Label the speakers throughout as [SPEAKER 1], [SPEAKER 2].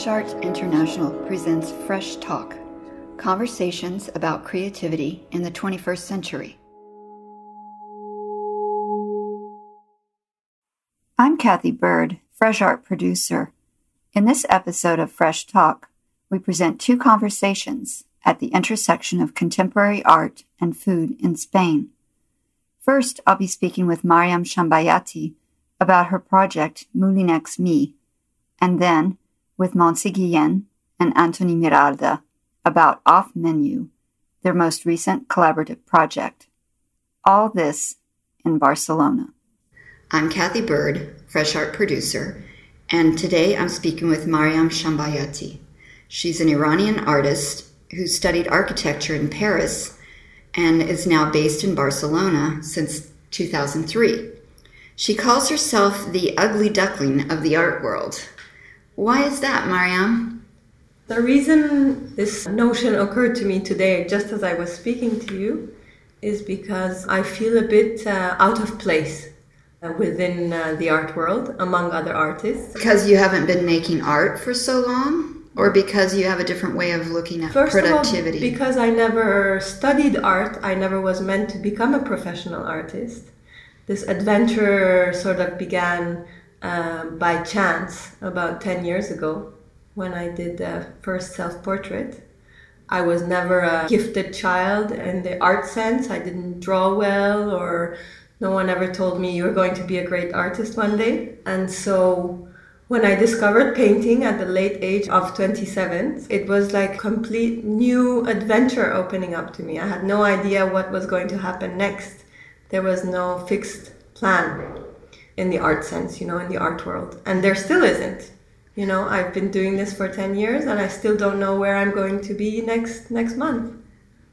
[SPEAKER 1] Fresh Arts International presents Fresh Talk conversations about creativity in the 21st century. I'm Cathy Byrd, Fresh Art producer. In this episode of Fresh Talk, we present two conversations at the intersection of contemporary art and food in Spain. First, I'll be speaking with Mariam Shambayati about her project Moulinex Me, and then with Montse Guillen and Antoni Miralda about Off Menu, their most recent collaborative project. All this in Barcelona. I'm Cathy Byrd, Fresh Art producer, and today I'm speaking with Mariam Shambayati. She's an Iranian artist who studied architecture in Paris and is now based in Barcelona since 2003. She calls herself the ugly duckling of the art world. Why is that, Mariam?
[SPEAKER 2] The reason this notion occurred to me today, just as I was speaking to you, is because I feel a bit uh, out of place uh, within uh, the art world among other artists.
[SPEAKER 1] Because you haven't been making art for so long? Or because you have a different way of looking at
[SPEAKER 2] First
[SPEAKER 1] productivity?
[SPEAKER 2] Of all, because I never studied art, I never was meant to become a professional artist. This adventure sort of began um, by chance about 10 years ago when I did the first self portrait. I was never a gifted child in the art sense. I didn't draw well, or no one ever told me you're going to be a great artist one day. And so when I discovered painting at the late age of 27, it was like complete new adventure opening up to me. I had no idea what was going to happen next. There was no fixed plan in the art sense, you know, in the art world. And there still isn't. You know, I've been doing this for 10 years and I still don't know where I'm going to be next next month.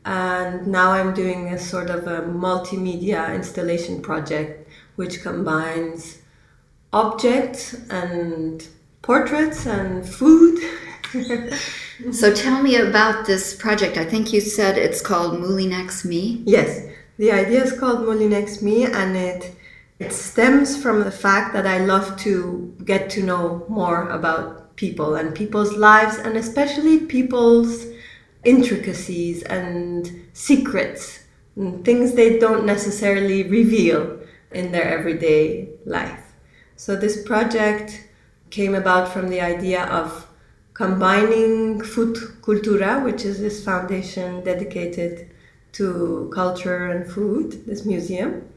[SPEAKER 2] And now I'm doing a sort of a multimedia installation project which combines objects and portraits and food.
[SPEAKER 1] so tell me about this project. I think you said it's called Moulinex Me.
[SPEAKER 2] Yes. The idea is called Moulinex Me and it it stems from the fact that I love to get to know more about people and people's lives, and especially people's intricacies and secrets, and things they don't necessarily reveal in their everyday life. So, this project came about from the idea of combining Food Cultura, which is this foundation dedicated to culture and food, this museum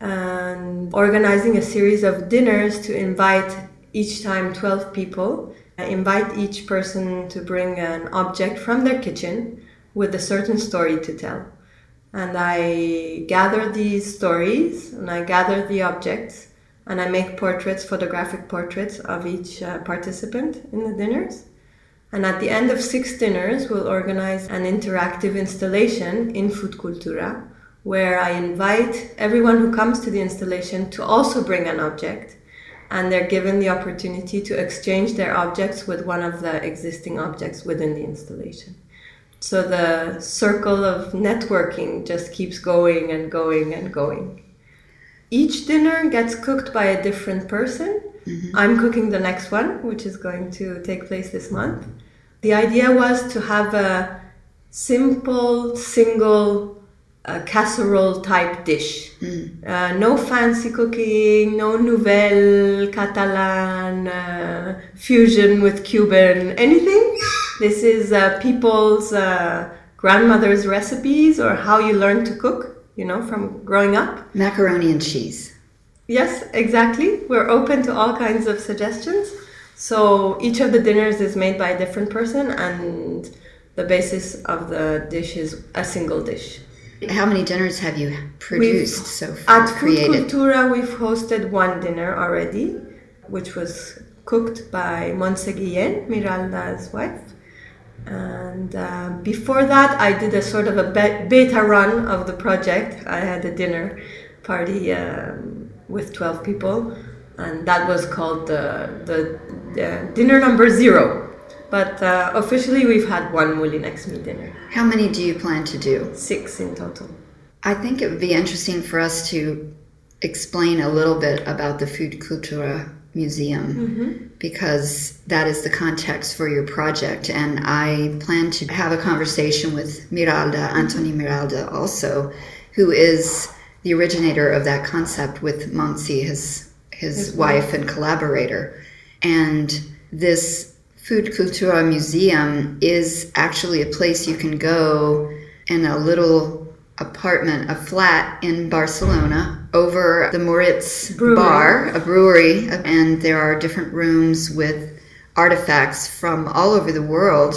[SPEAKER 2] and organizing a series of dinners to invite each time 12 people. I invite each person to bring an object from their kitchen with a certain story to tell. And I gather these stories and I gather the objects and I make portraits, photographic portraits of each uh, participant in the dinners. And at the end of six dinners, we'll organize an interactive installation in Food Cultura where I invite everyone who comes to the installation to also bring an object and they're given the opportunity to exchange their objects with one of the existing objects within the installation. So the circle of networking just keeps going and going and going. Each dinner gets cooked by a different person. Mm-hmm. I'm cooking the next one, which is going to take place this month. The idea was to have a simple, single a casserole type dish. Mm. Uh, no fancy cooking, no nouvelle Catalan uh, fusion with Cuban, anything. This is uh, people's uh, grandmother's recipes or how you learn to cook, you know, from growing up.
[SPEAKER 1] Macaroni and cheese.
[SPEAKER 2] Yes, exactly. We're open to all kinds of suggestions. So each of the dinners is made by a different person, and the basis of the dish is a single dish.
[SPEAKER 1] How many dinners have you produced we've, so far?
[SPEAKER 2] At created? Food Cultura, we've hosted one dinner already, which was cooked by Montse Guillen, Miralda's wife. And uh, before that, I did a sort of a beta run of the project. I had a dinner party um, with 12 people, and that was called the, the, the dinner number zero but uh, officially, we've had one Moulinex Me dinner.
[SPEAKER 1] How many do you plan to do?
[SPEAKER 2] Six in total.
[SPEAKER 1] I think it would be interesting for us to explain a little bit about the food cultura Museum mm-hmm. because that is the context for your project. And I plan to have a conversation with Miralda, Antoni Miralda, also, who is the originator of that concept with Montse, his, his, his wife and collaborator. And this Food Cultura Museum is actually a place you can go in a little apartment, a flat in Barcelona over the Moritz brewery. Bar, a brewery, and there are different rooms with artifacts from all over the world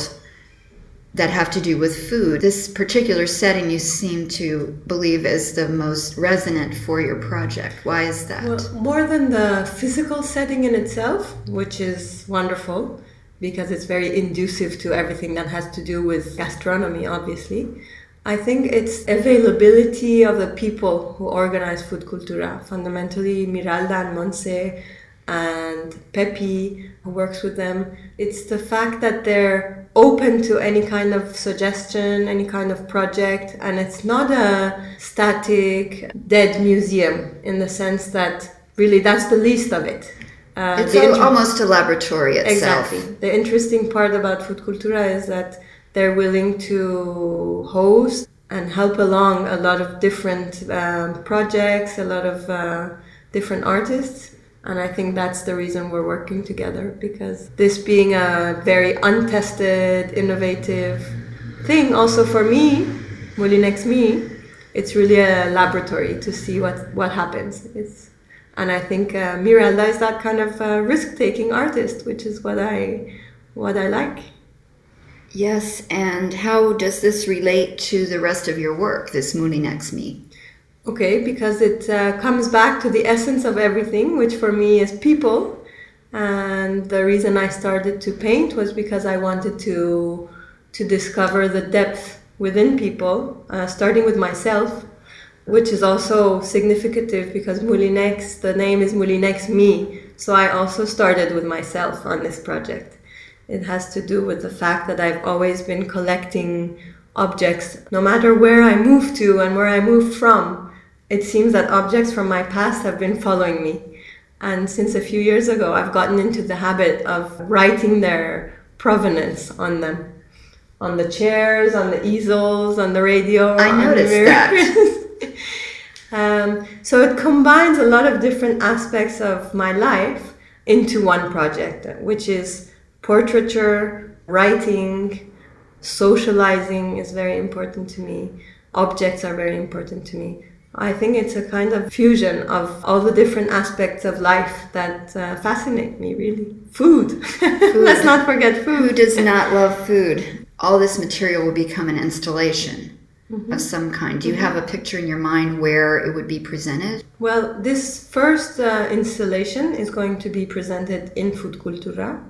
[SPEAKER 1] that have to do with food. This particular setting you seem to believe is the most resonant for your project. Why is that?
[SPEAKER 2] Well, more than the physical setting in itself, which is wonderful because it's very inducive to everything that has to do with gastronomy, obviously. I think it's availability of the people who organize Food Cultura, fundamentally Miralda and Montse and Pepi, who works with them. It's the fact that they're open to any kind of suggestion, any kind of project, and it's not a static, dead museum in the sense that really that's the least of it.
[SPEAKER 1] Uh, it's inter- almost a laboratory itself.
[SPEAKER 2] Exactly. The interesting part about Food Cultura is that they're willing to host and help along a lot of different um, projects, a lot of uh, different artists and I think that's the reason we're working together because this being a very untested, innovative thing, also for me, Moulinex Me, it's really a laboratory to see what, what happens. It's, and I think uh, is that kind of uh, risk-taking artist, which is what I, what I like.
[SPEAKER 1] Yes, and how does this relate to the rest of your work, this Moulinex Me?
[SPEAKER 2] Okay, because it uh, comes back to the essence of everything, which for me is people. And the reason I started to paint was because I wanted to to discover the depth within people, uh, starting with myself, which is also significant because Moulinex, the name is Moulinex Me. So I also started with myself on this project. It has to do with the fact that I've always been collecting objects, no matter where I move to and where I move from it seems that objects from my past have been following me. And since a few years ago, I've gotten into the habit of writing their provenance on them. On the chairs, on the easels, on the radio.
[SPEAKER 1] I noticed that.
[SPEAKER 2] um, so it combines a lot of different aspects of my life into one project, which is portraiture, writing, socializing is very important to me. Objects are very important to me. I think it's a kind of fusion of all the different aspects of life that uh, fascinate me, really. Food. food. Let's not forget food.
[SPEAKER 1] Who does not love food? All this material will become an installation mm-hmm. of some kind. Do you have a picture in your mind where it would be presented?
[SPEAKER 2] Well, this first uh, installation is going to be presented in Food Cultura,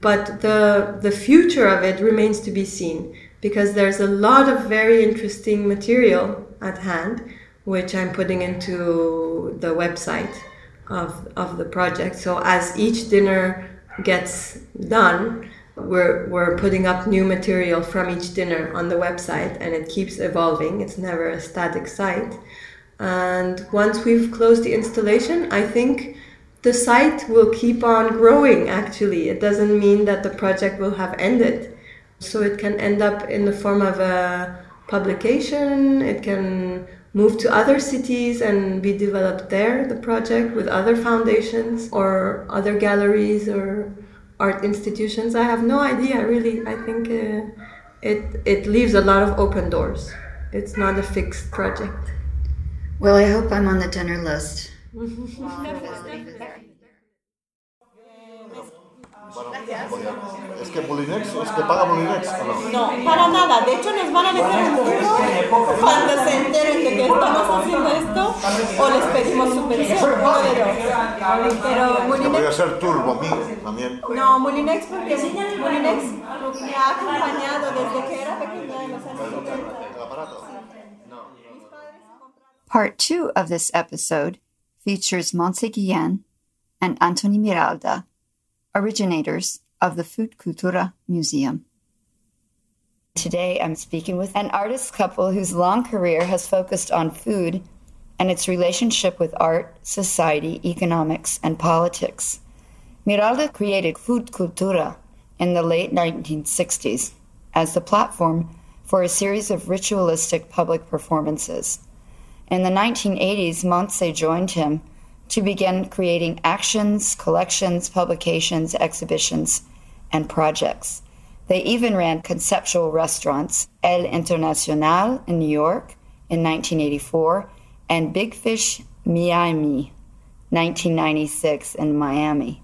[SPEAKER 2] but the, the future of it remains to be seen because there's a lot of very interesting material at hand which I'm putting into the website of, of the project. So as each dinner gets done, we're, we're putting up new material from each dinner on the website and it keeps evolving. It's never a static site. And once we've closed the installation, I think the site will keep on growing actually. It doesn't mean that the project will have ended. So it can end up in the form of a publication, it can move to other cities and be developed there, the project with other foundations or other galleries or art institutions. I have no idea, really. I think uh, it, it leaves a lot of open doors. It's not a fixed project.
[SPEAKER 1] Well, I hope I'm on the dinner list.
[SPEAKER 3] es que Moulinex, es que paga Moulinex
[SPEAKER 4] no? No, para nada. De hecho, nos van a meter un turbo cuando se enteren de que estamos haciendo esto o les pedimos subvención. Uno de dos. Pero
[SPEAKER 3] Moulinex. Podría ser turbo mío también.
[SPEAKER 4] No, Moulinex porque Moulinex me ha acompañado desde que era pequeña en los años 70.
[SPEAKER 1] Part two of this episode features Montse Guillen and Antoni Miralda originators of the Food Cultura Museum. Today I'm speaking with an artist couple whose long career has focused on food and its relationship with art, society, economics, and politics. Miralda created Food Cultura in the late 1960s as the platform for a series of ritualistic public performances. In the 1980s, Montse joined him to begin creating actions, collections, publications, exhibitions, and projects. They even ran conceptual restaurants, El Internacional in New York in 1984 and Big Fish Miami 1996 in Miami.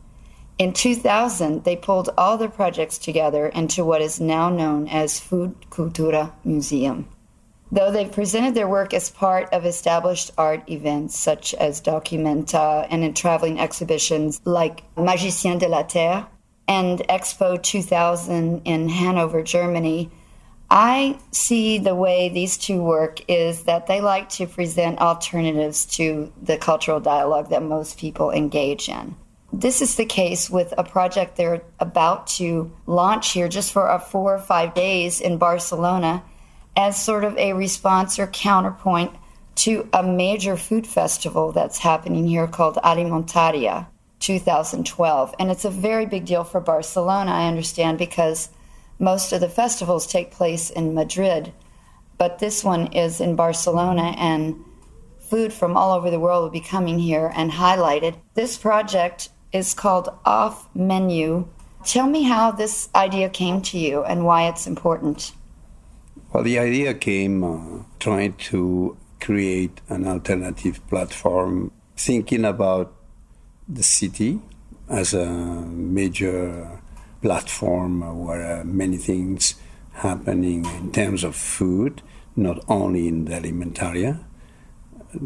[SPEAKER 1] In 2000, they pulled all their projects together into what is now known as Food Cultura Museum. Though they've presented their work as part of established art events such as Documenta and in traveling exhibitions like Magiciens de la Terre and Expo 2000 in Hanover, Germany, I see the way these two work is that they like to present alternatives to the cultural dialogue that most people engage in. This is the case with a project they're about to launch here just for a four or five days in Barcelona as sort of a response or counterpoint to a major food festival that's happening here called Alimentaria 2012. And it's a very big deal for Barcelona, I understand, because most of the festivals take place in Madrid, but this one is in Barcelona, and food from all over the world will be coming here and highlighted. This project is called Off Menu. Tell me how this idea came to you and why it's important.
[SPEAKER 5] Well, the idea came uh, trying to create an alternative platform, thinking about the city as a major platform where uh, many things happening in terms of food, not only in the alimentaria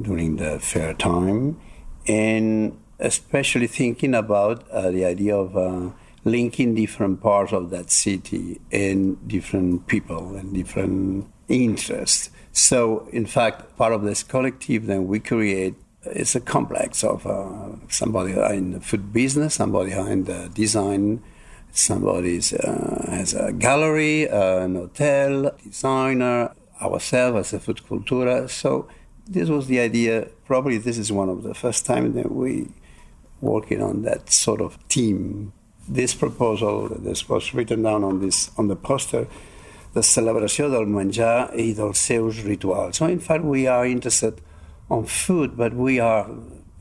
[SPEAKER 5] during the fair time, and especially thinking about uh, the idea of uh, linking different parts of that city and different people and different interests. So, in fact, part of this collective that we create is a complex of uh, somebody in the food business, somebody in the design, somebody uh, has a gallery, uh, an hotel, designer, ourselves as a food cultura. So this was the idea. Probably this is one of the first time that we working on that sort of team. This proposal, this was written down on this on the poster, the celebració del menjar i dels seus rituals. So in fact, we are interested on food, but we are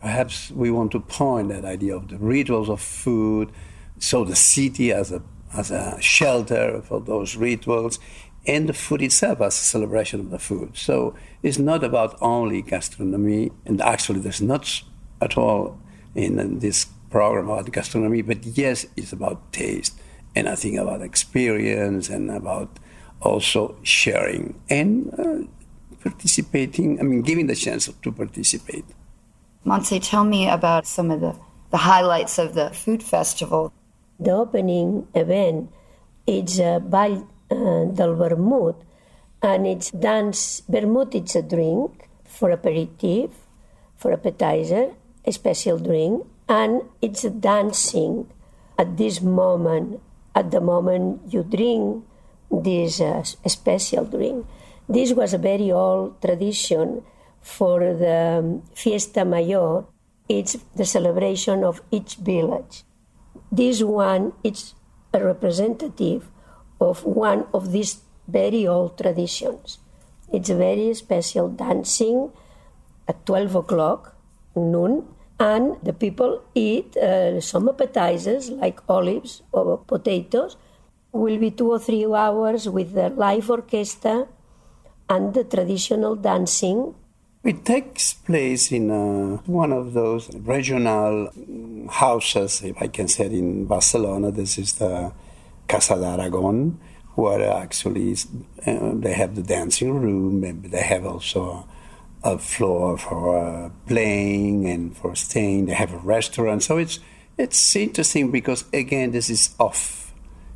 [SPEAKER 5] perhaps we want to point that idea of the rituals of food, so the city as a as a shelter for those rituals, and the food itself as a celebration of the food. So it's not about only gastronomy, and actually there's not at all in this program about gastronomy, but yes, it's about taste, and I think about experience and about also sharing and uh, participating. I mean, giving the chance to participate.
[SPEAKER 1] Montse, tell me about some of the, the highlights of the food festival.
[SPEAKER 6] The opening event is a Ball uh, del Vermut, and it's dance. Vermut it's a drink for aperitif, for appetizer, a special drink, and it's dancing at this moment, at the moment you drink this uh, special drink. This was a very old tradition for the um, Fiesta Mayor. It's the celebration of each village. This one is a representative of one of these very old traditions. It's a very special dancing at 12 o'clock, noon, and the people eat uh, some appetizers like olives or potatoes. Will be two or three hours with the live orchestra and the traditional dancing.
[SPEAKER 5] It takes place in uh, one of those regional houses, if I can say it, in Barcelona. This is the Casa d'Aragon, where actually uh, they have the dancing room, and they have also a floor for uh, playing and for staying. They have a restaurant, so it's it's interesting because again, this is off.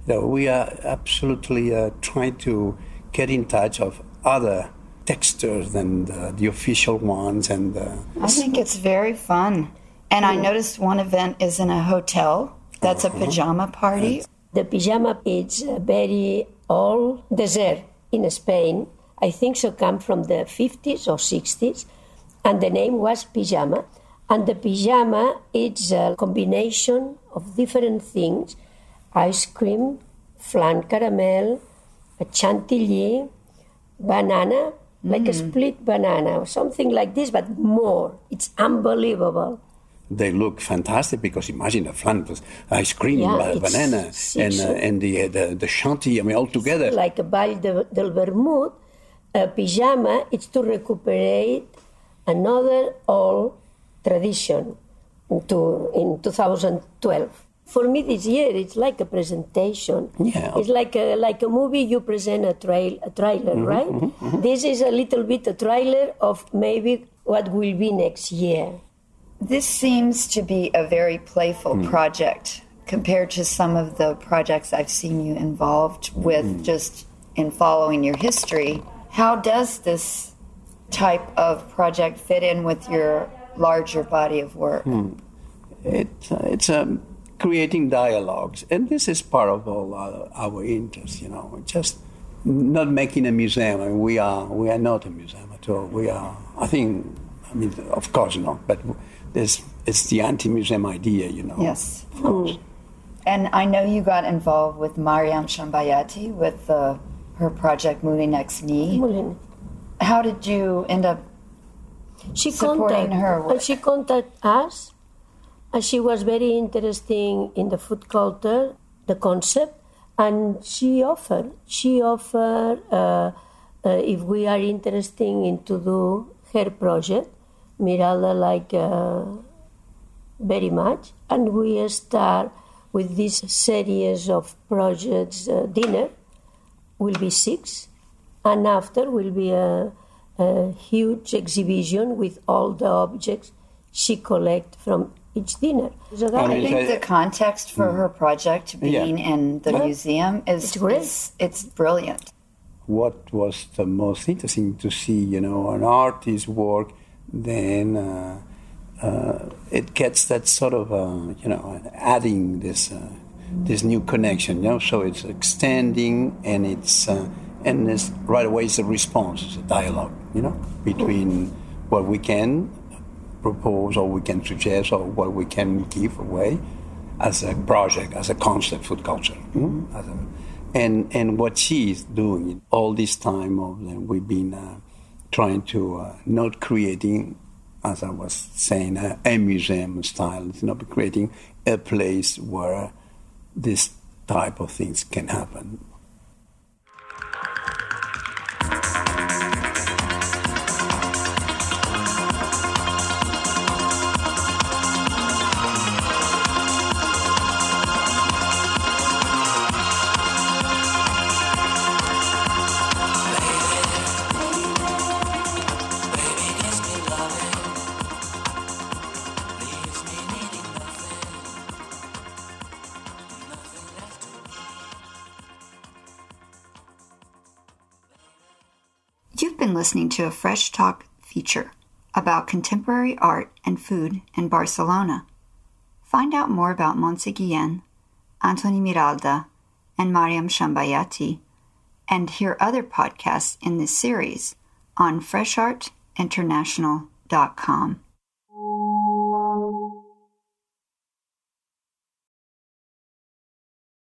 [SPEAKER 5] You know, we are absolutely uh, trying to get in touch of other textures than the, the official ones. And uh,
[SPEAKER 1] I think it's very fun. And I noticed one event is in a hotel. That's uh-huh. a pajama party.
[SPEAKER 6] The pajama is very old dessert in Spain. I think so come from the 50s or 60s. And the name was pajama. And the pajama is a combination of different things ice cream, flan caramel, a chantilly, banana, like a split banana or something like this, but more. It's unbelievable.
[SPEAKER 5] They look fantastic because imagine a flan with ice cream,
[SPEAKER 6] Yeah,
[SPEAKER 5] ba- banana, and, uh, and the, uh, the, the chantilly, I mean, all together.
[SPEAKER 6] Like a Ball de, del Vermouth, a pajama, it's to recuperate another old tradition into, in 2012. For me, this year it's like a presentation.
[SPEAKER 5] Yeah.
[SPEAKER 6] It's like a like a movie. You present a trail a trailer,
[SPEAKER 5] Mm-hmm,
[SPEAKER 6] right? Mm-hmm, mm-hmm. This is a little bit a trailer of maybe what will be next year.
[SPEAKER 1] This seems to be a very playful mm. project compared to some of the projects I've seen you involved with mm. just in following your history. How does this type of project fit in with your larger body of work?
[SPEAKER 5] it, uh, it's um, creating dialogues, and this is part of all our, our interest. You know, just not making a museum. I mean, we are we are not a museum at all. We are. I think. I mean, of course not. But there's it's the anti-museum idea. You know.
[SPEAKER 1] Yes.
[SPEAKER 5] Of course.
[SPEAKER 1] And I know you got involved with Mariam Shambayati with uh, her project Moving Next.
[SPEAKER 6] Mulin.
[SPEAKER 1] How did you end up?
[SPEAKER 6] She
[SPEAKER 1] Supporting
[SPEAKER 6] contact,
[SPEAKER 1] her work.
[SPEAKER 6] she contacted us, and she was very interested in the food culture, the concept, and she offered. She offered uh, uh, if we are interested in to do her project, Miralda like uh, very much, and we start with this series of projects. Uh, dinner will be six, and after will be a, a huge exhibition with all the objects she collect from each dinner. So that
[SPEAKER 5] I
[SPEAKER 1] I think the context for her project being in the museum is
[SPEAKER 6] It's great.
[SPEAKER 1] is- it's brilliant.
[SPEAKER 5] what was the most interesting to see, you know, an artist's work, then uh, uh, it gets that sort of, uh, you know, adding this uh, this new connection, you know. So it's extending, and it's uh, and it's right away it's a response, it's a dialogue, you know, between what we can propose or we can suggest or what we can give away as a project, as a concept, food culture. mm, As a, and and what she is doing all this time of we've been uh, trying to uh, not creating, as I was saying, a, a museum style. It's not creating a place where this type of things can happen.
[SPEAKER 1] Been listening to a Fresh Talk feature about contemporary art and food in Barcelona. Find out more about Montse Guillen, Antoni Miralda, and Mariam Shambayati, and hear other podcasts in this series on freshartinternational.com.